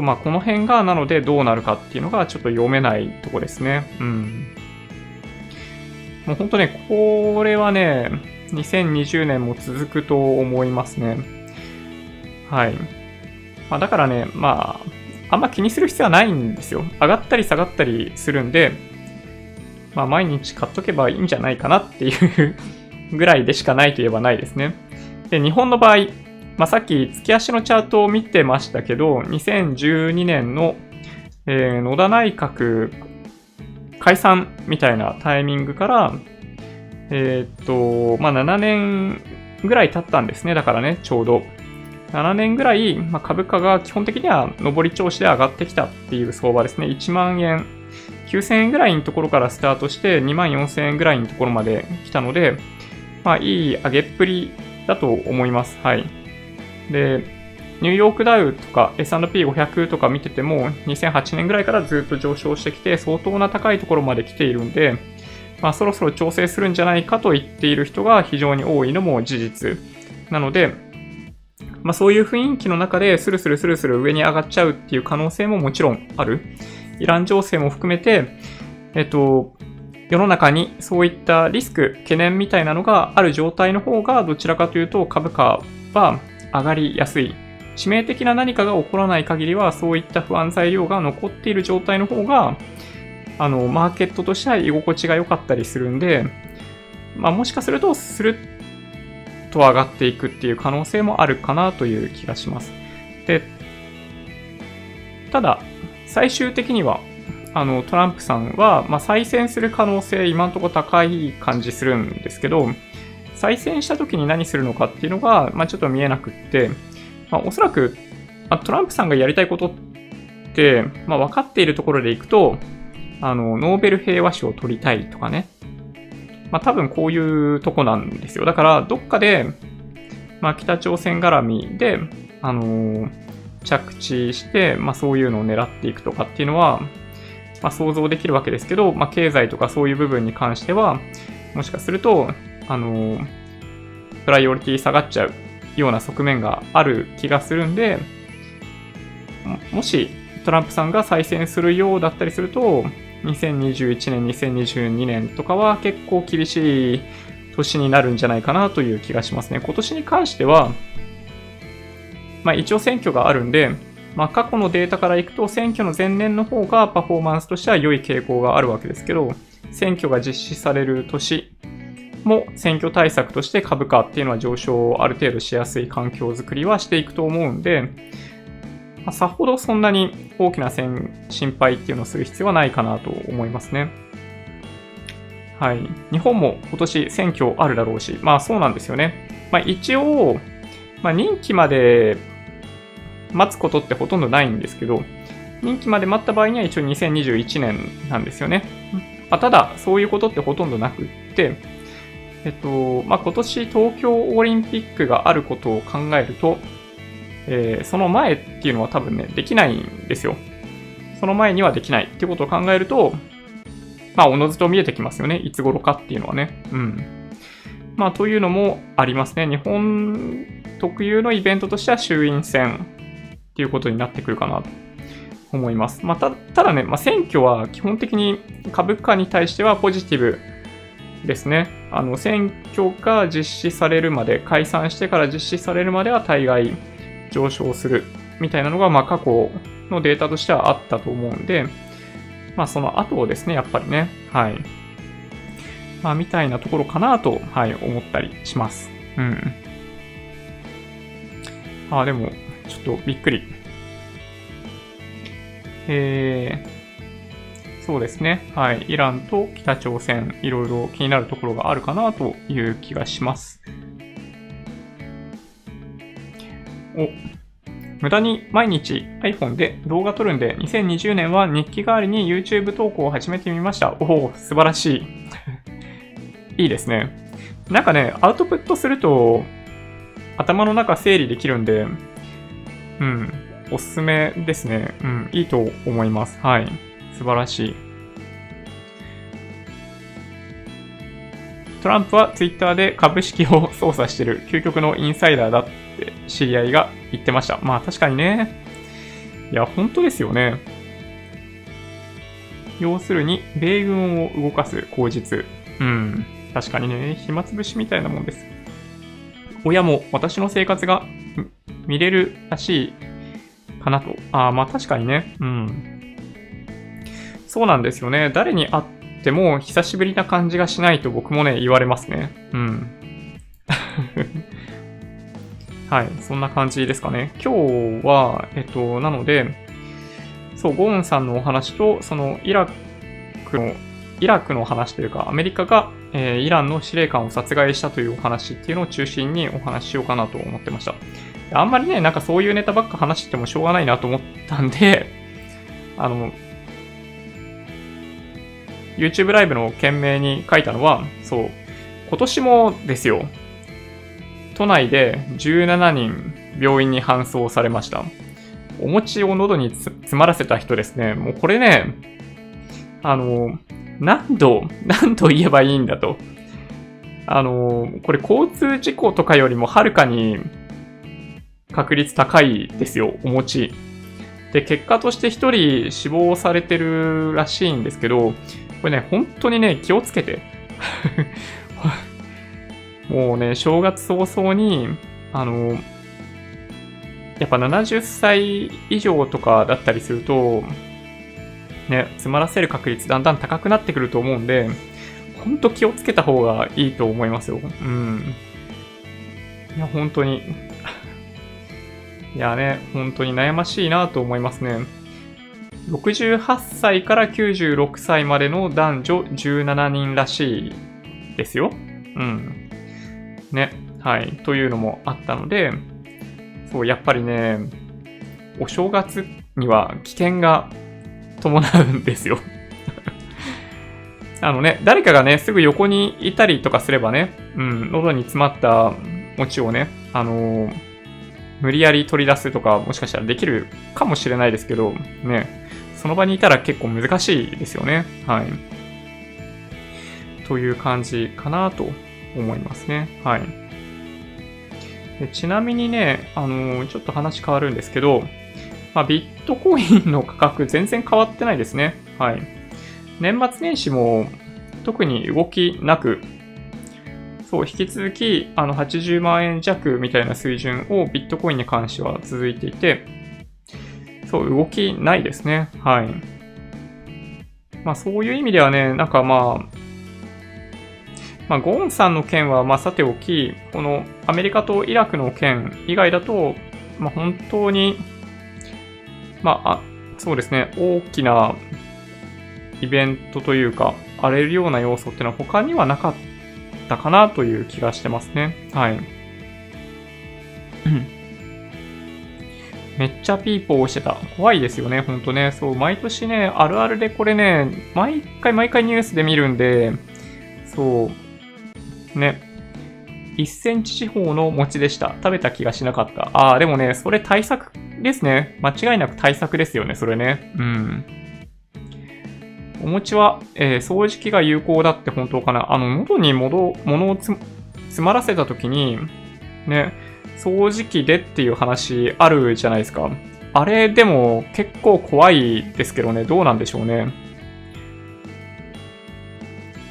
そうまあ、この辺がなのでどうなるかっていうのがちょっと読めないとこですね。うん。もう本当ね、これはね、2020年も続くと思いますね。はい。まあ、だからね、まあ、あんま気にする必要はないんですよ。上がったり下がったりするんで、まあ、毎日買っとけばいいんじゃないかなっていうぐらいでしかないといえばないですね。で、日本の場合、まあ、さっき月足のチャートを見てましたけど、2012年の、えー、野田内閣解散みたいなタイミングから、えー、っと、まあ、7年ぐらい経ったんですね。だからね、ちょうど。7年ぐらい、まあ、株価が基本的には上り調子で上がってきたっていう相場ですね。1万円、9000円ぐらいのところからスタートして2万4000円ぐらいのところまで来たので、まあ、いい上げっぷりだと思います。はい。で、ニューヨークダウとか S&P500 とか見てても、2008年ぐらいからずっと上昇してきて、相当な高いところまで来ているんで、まあ、そろそろ調整するんじゃないかと言っている人が非常に多いのも事実。なので、まあ、そういう雰囲気の中でスルスルスルスル上に上がっちゃうっていう可能性ももちろんある。イラン情勢も含めて、えっと、世の中にそういったリスク、懸念みたいなのがある状態の方が、どちらかというと株価は上がりやすい。致命的な何かが起こらない限りは、そういった不安材料が残っている状態の方が、あの、マーケットとしては居心地が良かったりするんで、まあ、もしかすると、スルッと上がっていくっていう可能性もあるかなという気がします。で、ただ、最終的には、あの、トランプさんは、まあ、再選する可能性、今のとこ高い感じするんですけど、再選した時に何するのかっていうのが、まあ、ちょっと見えなくって、まあ、おそらく、まあ、トランプさんがやりたいことって、まあ、分かっているところでいくと、あの、ノーベル平和賞を取りたいとかね。まあ、多分こういうとこなんですよ。だから、どっかで、まあ、北朝鮮絡みで、あのー、着地して、まあ、そういうのを狙っていくとかっていうのは、まあ、想像できるわけですけど、まあ、経済とかそういう部分に関しては、もしかすると、あの、プライオリティ下がっちゃうような側面がある気がするんで、もしトランプさんが再選するようだったりすると、2021年、2022年とかは結構厳しい年になるんじゃないかなという気がしますね。今年に関しては、まあ、一応選挙があるんで、まあ、過去のデータからいくと選挙の前年の方がパフォーマンスとしては良い傾向があるわけですけど、選挙が実施される年も選挙対策として株価っていうのは上昇をある程度しやすい環境づくりはしていくと思うんで、まあ、さほどそんなに大きな心配っていうのをする必要はないかなと思いますね。はい。日本も今年選挙あるだろうし、まあそうなんですよね。まあ一応、まあ任期まで待つことってほとんどないんですけど、任期まで待った場合には一応2021年なんですよね。まあ、ただ、そういうことってほとんどなくって、えっと、まあ、今年東京オリンピックがあることを考えると、えー、その前っていうのは多分ね、できないんですよ。その前にはできないっていうことを考えると、まあ、おのずと見えてきますよね。いつ頃かっていうのはね。うん。まあ、というのもありますね。日本特有のイベントとしては衆院選っていうことになってくるかなと思います。まあ、たただね、まあ、選挙は基本的に株価に対してはポジティブですね。あの、選挙が実施されるまで、解散してから実施されるまでは大概上昇するみたいなのが、まあ、過去のデータとしてはあったと思うんで、まあ、その後をですね、やっぱりね、はい。まあ、みたいなところかなと、はい、思ったりします。うん。あ、でも、ちょっとびっくり。えー、そうですね。はい。イランと北朝鮮、いろいろ気になるところがあるかなという気がします。お、無駄に毎日 iPhone で動画撮るんで、2020年は日記代わりに YouTube 投稿を始めてみました。おお、素晴らしい。いいですね。なんかね、アウトプットすると、頭の中整理できるんで、うん、おすすめですね。うん、いいと思います。はい。素晴らしい。トランプは Twitter で株式を操作してる究極のインサイダーだって知り合いが言ってました。まあ確かにね。いや、本当ですよね。要するに、米軍を動かす口実。うん。確かにね、暇つぶしみたいなもんです。親も私の生活が見れるらしいかなと。ああ、まあ確かにね。うん。そうなんですよね。誰に会っても久しぶりな感じがしないと僕もね、言われますね。うん。はい、そんな感じですかね。今日は、えっと、なので、そう、ゴーンさんのお話と、そのイラクの、イラクの話というか、アメリカが、えー、イランの司令官を殺害したというお話っていうのを中心にお話ししようかなと思ってました。あんまりね、なんかそういうネタばっか話してもしょうがないなと思ったんで、あの、YouTube ライブの件名に書いたのは、そう、今年もですよ、都内で17人病院に搬送されました。お餅を喉に詰まらせた人ですね。もうこれね、あの、何度、何度言えばいいんだと。あの、これ交通事故とかよりもはるかに確率高いですよ、お餅。で、結果として1人死亡されてるらしいんですけど、これね、本当にね、気をつけて。もうね、正月早々に、あの、やっぱ70歳以上とかだったりすると、ね、詰まらせる確率だんだん高くなってくると思うんで、ほんと気をつけた方がいいと思いますよ。うん。いや、本当に。いやね、本当に悩ましいなと思いますね。68歳から96歳までの男女17人らしいですよ。うん。ね。はい。というのもあったので、そう、やっぱりね、お正月には危険が伴うんですよ あのね、誰かがね、すぐ横にいたりとかすればね、うん、喉に詰まった餅をね、あのー、無理やり取り出すとか、もしかしたらできるかもしれないですけど、ね、その場にいたら結構難しいですよね。はい。という感じかなと思いますね。はい。でちなみにね、あのー、ちょっと話変わるんですけど、まあ、ビットコインの価格全然変わってないですね。はい。年末年始も特に動きなく、そう、引き続き、あの、80万円弱みたいな水準をビットコインに関しては続いていて、そう、動きないですね。はい。まあそういう意味ではね、なんかまあ、まあゴンさんの件はまあさておき、このアメリカとイラクの件以外だと、まあ本当に、まあ、そうですね、大きなイベントというか、荒れるような要素っていうのは他にはなかったかなという気がしてますね。はい。めっちゃピーポーしてた。怖いですよね、ほんとね。そう、毎年ね、あるあるでこれね、毎回毎回ニュースで見るんで、そう、ね、1センチ四方の餅でした。食べた気がしなかった。ああ、でもね、それ対策ですね。間違いなく対策ですよね、それね。うん。お餅は、えー、掃除機が有効だって本当かな。あの、喉に物を詰まらせた時に、ね、掃除機でっていう話あるじゃないですか。あれでも結構怖いですけどね、どうなんでしょうね。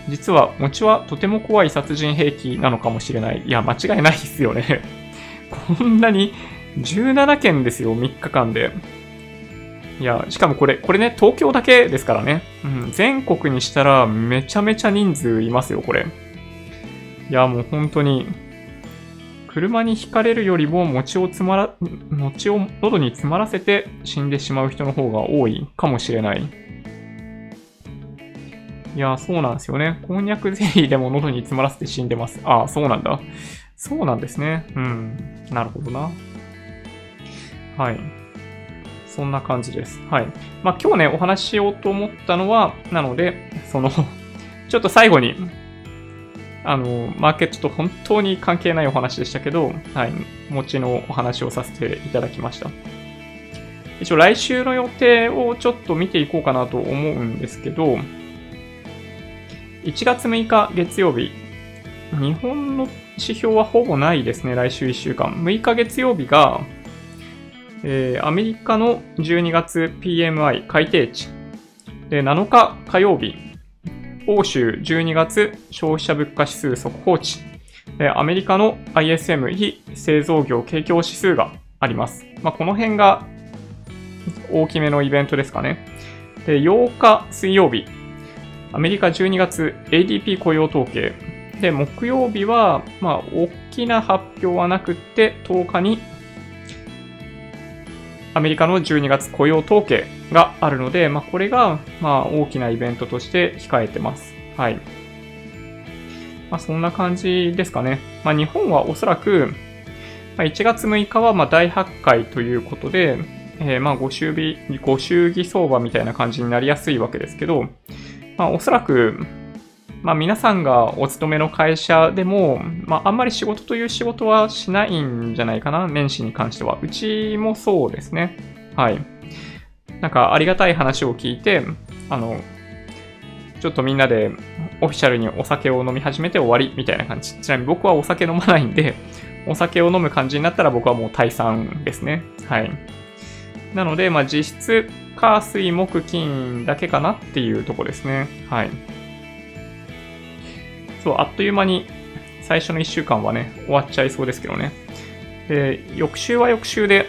実は、餅はとても怖い殺人兵器なのかもしれない。いや、間違いないっすよね。こんなに17件ですよ、3日間で。いや、しかもこれ、これね、東京だけですからね。うん、全国にしたらめちゃめちゃ人数いますよ、これ。いや、もう本当に、車にひかれるよりも餅を詰まら、餅を喉に詰まらせて死んでしまう人の方が多いかもしれない。いや、そうなんですよね。こんにゃくゼリーでも喉に詰まらせて死んでます。ああ、そうなんだ。そうなんですね。うん。なるほどな。はい。そんな感じです。はい。まあ今日ね、お話ししようと思ったのは、なので、その ちょっと最後に、あの、マーケットと本当に関係ないお話でしたけど、はい、持ちのお話をさせていただきました。一応来週の予定をちょっと見ていこうかなと思うんですけど、1月6日月曜日、日本の指標はほぼないですね、来週1週間。6日月曜日が、えー、アメリカの12月 PMI 改定値。で、7日火曜日、欧州12月消費者物価指数速報値。アメリカの ISM 非製造業景況指数があります。まあ、この辺が大きめのイベントですかね。で、8日水曜日、アメリカ12月 ADP 雇用統計。で、木曜日は、まあ、大きな発表はなくって、10日にアメリカの12月雇用統計があるので、まあ、これが、まあ、大きなイベントとして控えてます。はい。まあ、そんな感じですかね。まあ、日本はおそらく、まあ、1月6日はまあ大発会ということで、えー、まあご祝儀、ご祝儀相場みたいな感じになりやすいわけですけど、まあ、おそらく、まあ、皆さんがお勤めの会社でも、まあ、あんまり仕事という仕事はしないんじゃないかな、年始に関しては。うちもそうですね。はい。なんか、ありがたい話を聞いて、あの、ちょっとみんなでオフィシャルにお酒を飲み始めて終わりみたいな感じ。ちなみに僕はお酒飲まないんで、お酒を飲む感じになったら僕はもう退散ですね。はい。なので、まあ実質、火、水、木、金だけかなっていうとこですね。はい。そう、あっという間に最初の1週間はね、終わっちゃいそうですけどね。で、翌週は翌週で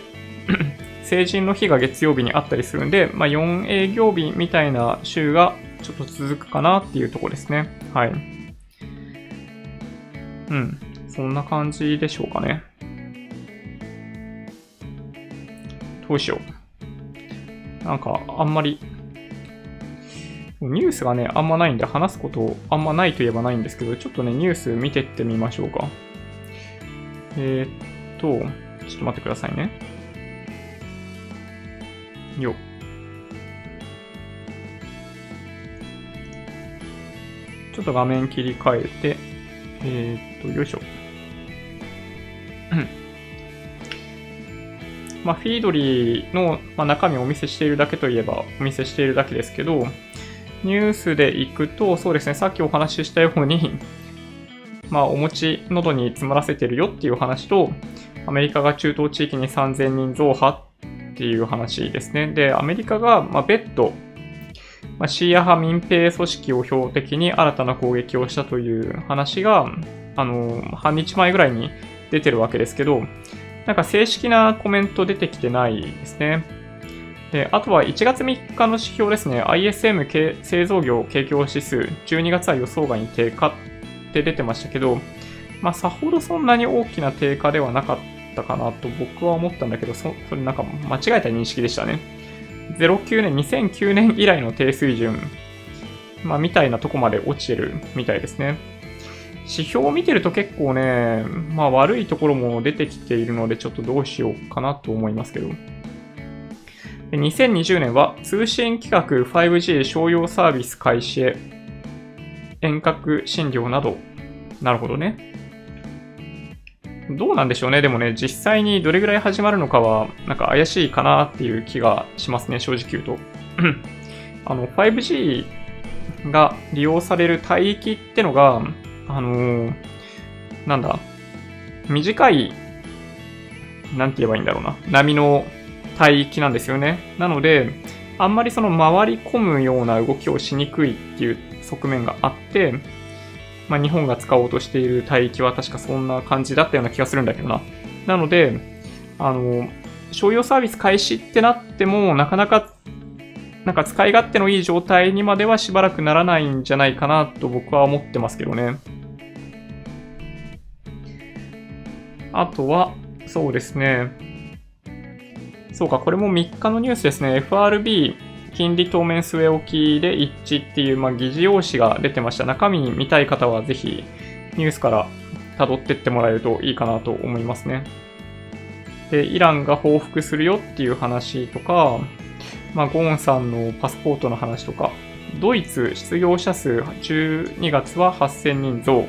成人の日が月曜日にあったりするんで、まあ、4営業日みたいな週がちょっと続くかなっていうとこですね。はい。うん。そんな感じでしょうかね。どうしよう。なんか、あんまり、ニュースがね、あんまないんで話すことあんまないといえばないんですけど、ちょっとね、ニュース見てってみましょうか。えー、っと、ちょっと待ってくださいね。よちょっと画面切り替えて、えー、っと、よいしょ。まあ、フィードリーの、まあ、中身をお見せしているだけといえばお見せしているだけですけど、ニュースで行くと、そうですね、さっきお話ししたように、まあ、お餅喉に詰まらせてるよっていう話と、アメリカが中東地域に3000人増派っていう話ですね。で、アメリカが、まあ、別途、まあ、シーア派民兵組織を標的に新たな攻撃をしたという話が、あの、半日前ぐらいに出てるわけですけど、なんか正式なコメント出てきてないですね。で、あとは1月3日の指標ですね。ISM 製造業景況指数、12月は予想外に低下って出てましたけど、まあ、さほどそんなに大きな低下ではなかったかなと僕は思ったんだけど、そそれなんか間違えた認識でしたね。09年、2009年以来の低水準、まあ、みたいなとこまで落ちてるみたいですね。指標を見てると結構ね、まあ悪いところも出てきているのでちょっとどうしようかなと思いますけど。2020年は通信規格 5G 商用サービス開始へ遠隔診療など。なるほどね。どうなんでしょうね。でもね、実際にどれぐらい始まるのかは、なんか怪しいかなっていう気がしますね、正直言うと。あの、5G が利用される帯域ってのが、あのー、なんだ、短い、なんて言えばいいんだろうな、波の帯域なんですよね。なので、あんまりその回り込むような動きをしにくいっていう側面があって、まあ、日本が使おうとしている帯域は確かそんな感じだったような気がするんだけどな。なので、あの、商用サービス開始ってなっても、なかなか、なんか使い勝手のいい状態にまではしばらくならないんじゃないかなと僕は思ってますけどね。あとは、そうですね。そうか、これも3日のニュースですね。FRB 金利当面据え置きで一致っていう、まあ、議事要旨が出てました。中身見たい方はぜひニュースから辿ってってもらえるといいかなと思いますね。で、イランが報復するよっていう話とか、まあ、ゴーンさんのパスポートの話とか、ドイツ失業者数12月は8000人増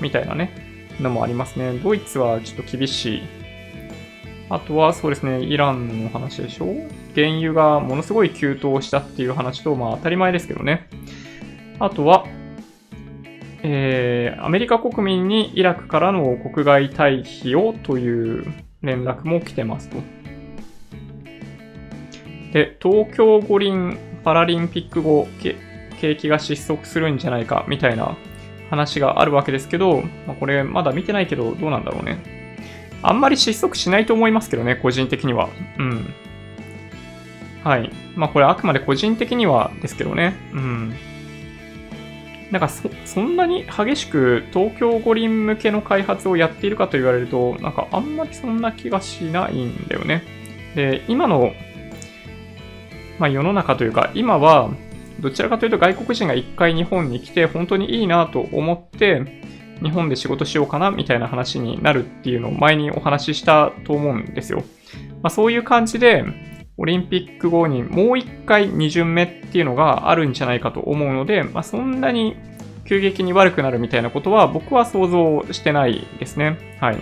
みたいなね、のもありますね。ドイツはちょっと厳しい。あとはそうですね、イランの話でしょ？原油がものすごい急騰したっていう話と、まあ当たり前ですけどね。あとは、えー、アメリカ国民にイラクからの国外退避をという連絡も来てますと。で、東京五輪パラリンピック後、景気が失速するんじゃないかみたいな話があるわけですけど、まあ、これまだ見てないけどどうなんだろうね。あんまり失速しないと思いますけどね、個人的には。うん。はい。まあこれあくまで個人的にはですけどね。うん。なんかそ、そんなに激しく東京五輪向けの開発をやっているかと言われると、なんかあんまりそんな気がしないんだよね。で、今の、まあ世の中というか、今は、どちらかというと外国人が一回日本に来て本当にいいなと思って日本で仕事しようかなみたいな話になるっていうのを前にお話ししたと思うんですよ。まあ、そういう感じでオリンピック後にもう一回2巡目っていうのがあるんじゃないかと思うので、まあ、そんなに急激に悪くなるみたいなことは僕は想像してないですね。はい。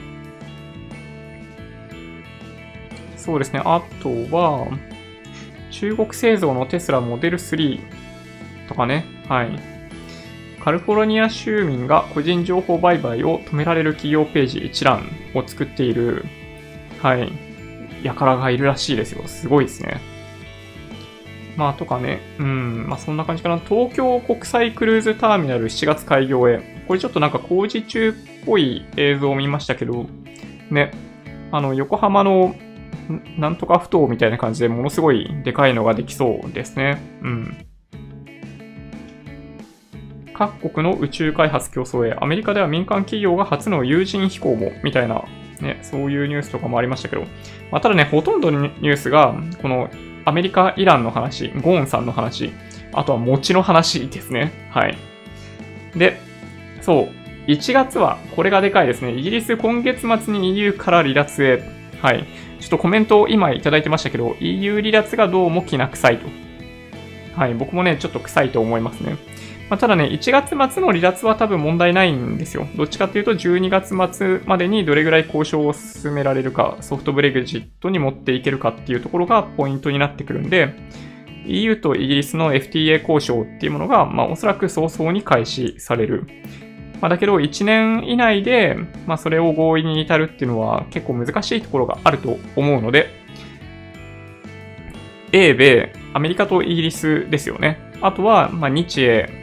そうですね。あとは、中国製造のテスラモデル3とかね。はい。カリフォルニア州民が個人情報売買を止められる企業ページ一覧を作っている、はい、輩がいるらしいですよ。すごいですね。まあ、とかね、うん、まあそんな感じかな。東京国際クルーズターミナル7月開業へ。これちょっとなんか工事中っぽい映像を見ましたけど、ね、あの、横浜のなんとか不当みたいな感じでものすごいでかいのができそうですね。うん。各国の宇宙開発競争へ、アメリカでは民間企業が初の有人飛行も、みたいな、ね、そういうニュースとかもありましたけど、まあ、ただね、ほとんどのニュースが、このアメリカ、イランの話、ゴーンさんの話、あとは餅の話ですね。はい。で、そう、1月はこれがでかいですね。イギリス今月末に EU から離脱へ。はい。ちょっとコメントを今いただいてましたけど、EU 離脱がどうもきな臭いと。はい。僕もね、ちょっと臭いと思いますね。まあ、ただね、1月末の離脱は多分問題ないんですよ。どっちかっていうと、12月末までにどれぐらい交渉を進められるか、ソフトブレグジットに持っていけるかっていうところがポイントになってくるんで、EU とイギリスの FTA 交渉っていうものが、まあ、おそらく早々に開始される。まあ、だけど、1年以内で、まあ、それを合意に至るっていうのは結構難しいところがあると思うので、英米、アメリカとイギリスですよね。あとは、まあ、日英、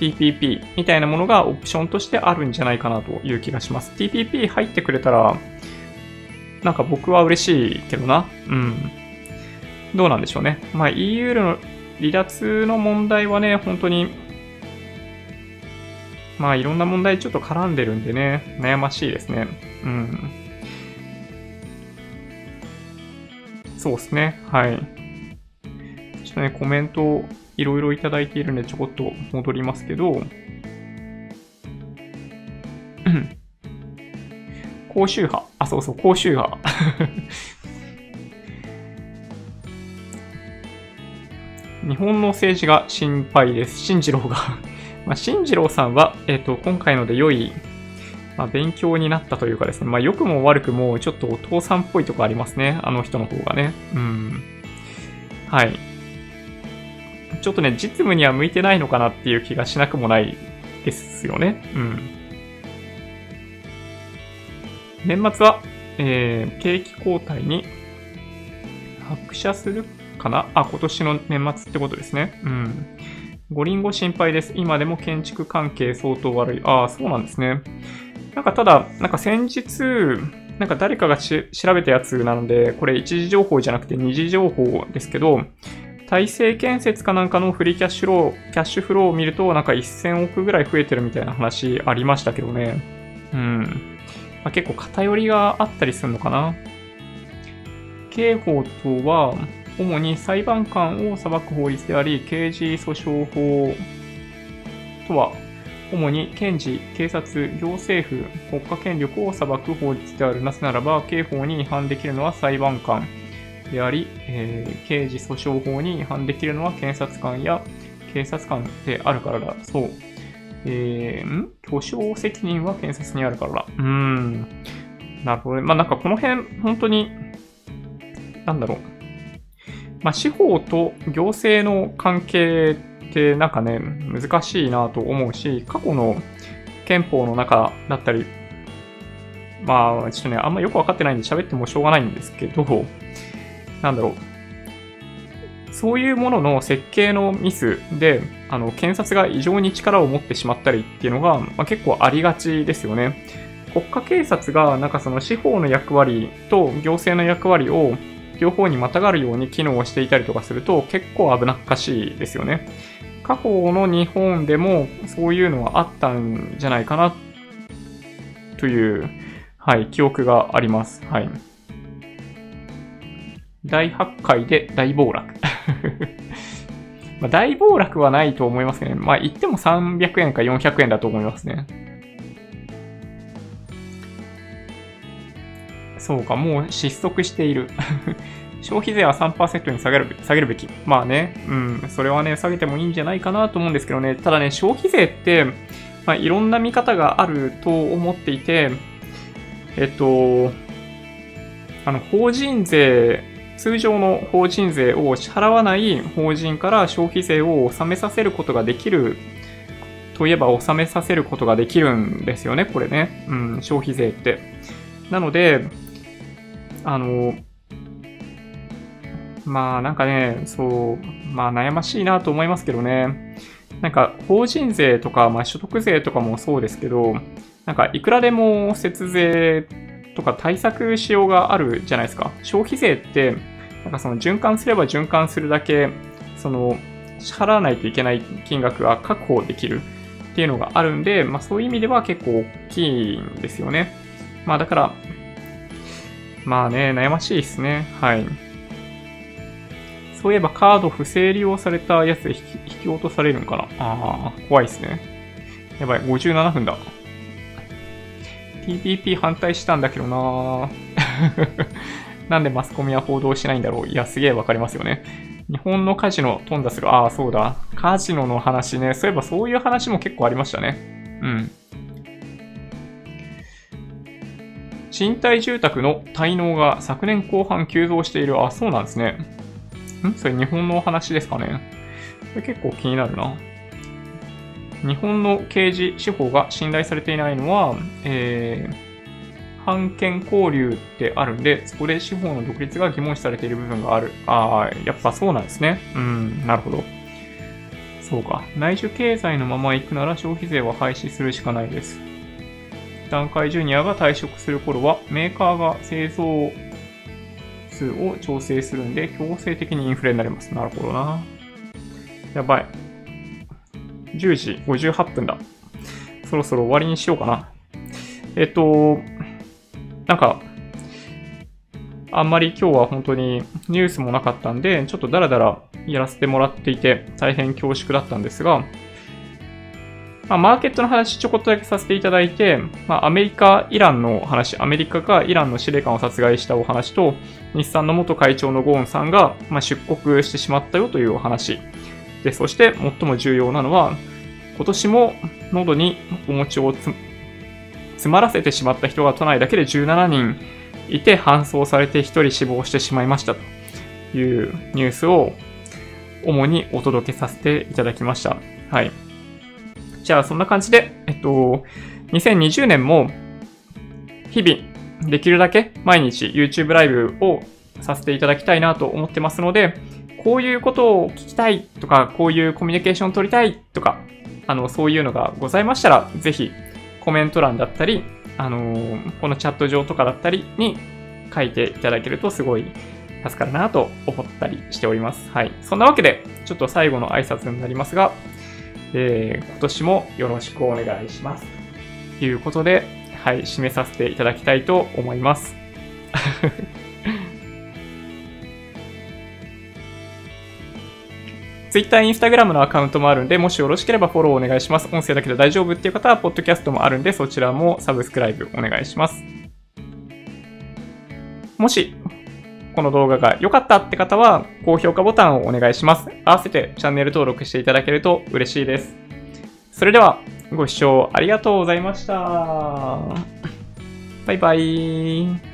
TPP みたいなものがオプションとしてあるんじゃないかなという気がします。TPP 入ってくれたら、なんか僕は嬉しいけどな。うん。どうなんでしょうね。まあ EU の離脱の問題はね、本当に、まあいろんな問題ちょっと絡んでるんでね、悩ましいですね。うん。そうですね。はい。ちょっとね、コメントいろいろいただいているんでちょこっと戻りますけど、高周波。あ、そうそう、高周波。日本の政治が心配です。進次郎が まあ、進次郎さんは、えっ、と、今回ので良い、まあ、勉強になったというかですね、まあ、良くも悪くも、ちょっとお父さんっぽいとこありますね。あの人の方がね。うん。はい。ちょっとね、実務には向いてないのかなっていう気がしなくもないですよね。うん。年末は、えー、景気後退に拍車するかな？あ、今年の年末ってことですね。うん。五輪後心配です。今でも建築関係相当悪い。ああ、そうなんですね。なんかただ、なんか先日、なんか誰かが調べたやつなので、これ一時情報じゃなくて二次情報ですけど、大成建設かなんかのフリーキャッシュロー、キャッシュフローを見ると、なんか1000億ぐらい増えてるみたいな話ありましたけどね。うん。まあ、結構偏りがあったりするのかな。刑法とは、主に裁判官を裁く法律であり、刑事訴訟法とは主に検事、警察、行政府、国家権力を裁く法律である。なぜならば、刑法に違反できるのは裁判官であり、えー、刑事訴訟法に違反できるのは検察官や警察官であるからだ。そう。えー、ん？巨匠責任は検察にあるからだ。うーん。なるほどね。まあなんかこの辺、本当に、なんだろう。まあ司法と行政の関係ってなんかね、難しいなと思うし、過去の憲法の中だったり、まあちょっとね、あんまよくわかってないんで喋ってもしょうがないんですけど、なんだろう。そういうものの設計のミスで、あの、検察が異常に力を持ってしまったりっていうのが、まあ、結構ありがちですよね。国家警察が、なんかその司法の役割と行政の役割を両方にまたがるように機能していたりとかすると結構危なっかしいですよね。過去の日本でもそういうのはあったんじゃないかなという、はい、記憶があります。はい。大発会で大暴落。まあ大暴落はないと思いますね。まあ言っても300円か400円だと思いますね。そうか、もう失速している。消費税は3%に下げる下げるべき。まあね、うん、それはね、下げてもいいんじゃないかなと思うんですけどね。ただね、消費税って、まあ、いろんな見方があると思っていて、えっと、あの、法人税、通常の法人税を支払わない法人から消費税を納めさせることができるといえば納めさせることができるんですよね、これね。うん、消費税って。なので、あの、まあなんかね、そう、まあ悩ましいなと思いますけどね。なんか法人税とか、まあ、所得税とかもそうですけど、なんかいくらでも節税とか対策しようがあるじゃないですか。消費税って、なんかその循環すれば循環するだけ、その支払わないといけない金額が確保できるっていうのがあるんで、まあそういう意味では結構大きいんですよね。まあだから、まあね、悩ましいですね。はい。そういえばカード不正利用されたやつで引き落とされるんかな？ああ、怖いですね。やばい、57分だ。TPP 反対したんだけどななんでマスコミは報道しないんだろう？いや、すげえわかりますよね。日本のカジノ頓挫する。ああ、そうだ。カジノの話ね。そういえばそういう話も結構ありましたね。うん。賃貸住宅の滞納が昨年後半急増している。あ、そうなんですね。ん？それ日本のお話ですかねこれ結構気になるな。日本の刑事司法が信頼されていないのは、えー、判権交流ってあるんで、そこで司法の独立が疑問視されている部分がある。ああ、やっぱそうなんですね。うん、なるほど。そうか。内需経済のまま行くなら消費税は廃止するしかないです。段階ジュニアが退職する頃は、メーカーが製造数を調整するんで、強制的にインフレになります。なるほどな。やばい。10時58分だ。そろそろ終わりにしようかな。えっと、なんか、あんまり今日は本当にニュースもなかったんで、ちょっとダラダラやらせてもらっていて大変恐縮だったんですが、まあ、マーケットの話ちょこっとだけさせていただいて、まあ、アメリカ、イランの話、アメリカがイランの司令官を殺害したお話と、日産の元会長のゴーンさんが、まあ、出国してしまったよというお話。で、そして最も重要なのは、今年も喉にお餅を詰まらせてしまった人が都内だけで17人いて搬送されて1人死亡してしまいましたというニュースを主にお届けさせていただきました。はい。じゃあそんな感じで、えっと、2020年も日々できるだけ毎日 YouTube ライブをさせていただきたいなと思ってますので、こういうことを聞きたいとか、こういうコミュニケーションを取りたいとか、あの、そういうのがございましたら、ぜひコメント欄だったり、あのー、このチャット上とかだったりに書いていただけるとすごい助かるなと思ったりしております。はい。そんなわけで、ちょっと最後の挨拶になりますが、えー、今年もよろしくお願いします。ということで、はい、締めさせていただきたいと思います。Twitter、Instagram のアカウントもあるんで、もしよろしければフォローお願いします。音声だけで大丈夫っていう方は、ポッドキャストもあるんで、そちらもサブスクライブお願いします。もし、この動画が良かったって方は、高評価ボタンをお願いします。合わせてチャンネル登録していただけると嬉しいです。それでは、ご視聴ありがとうございました。バイバイ。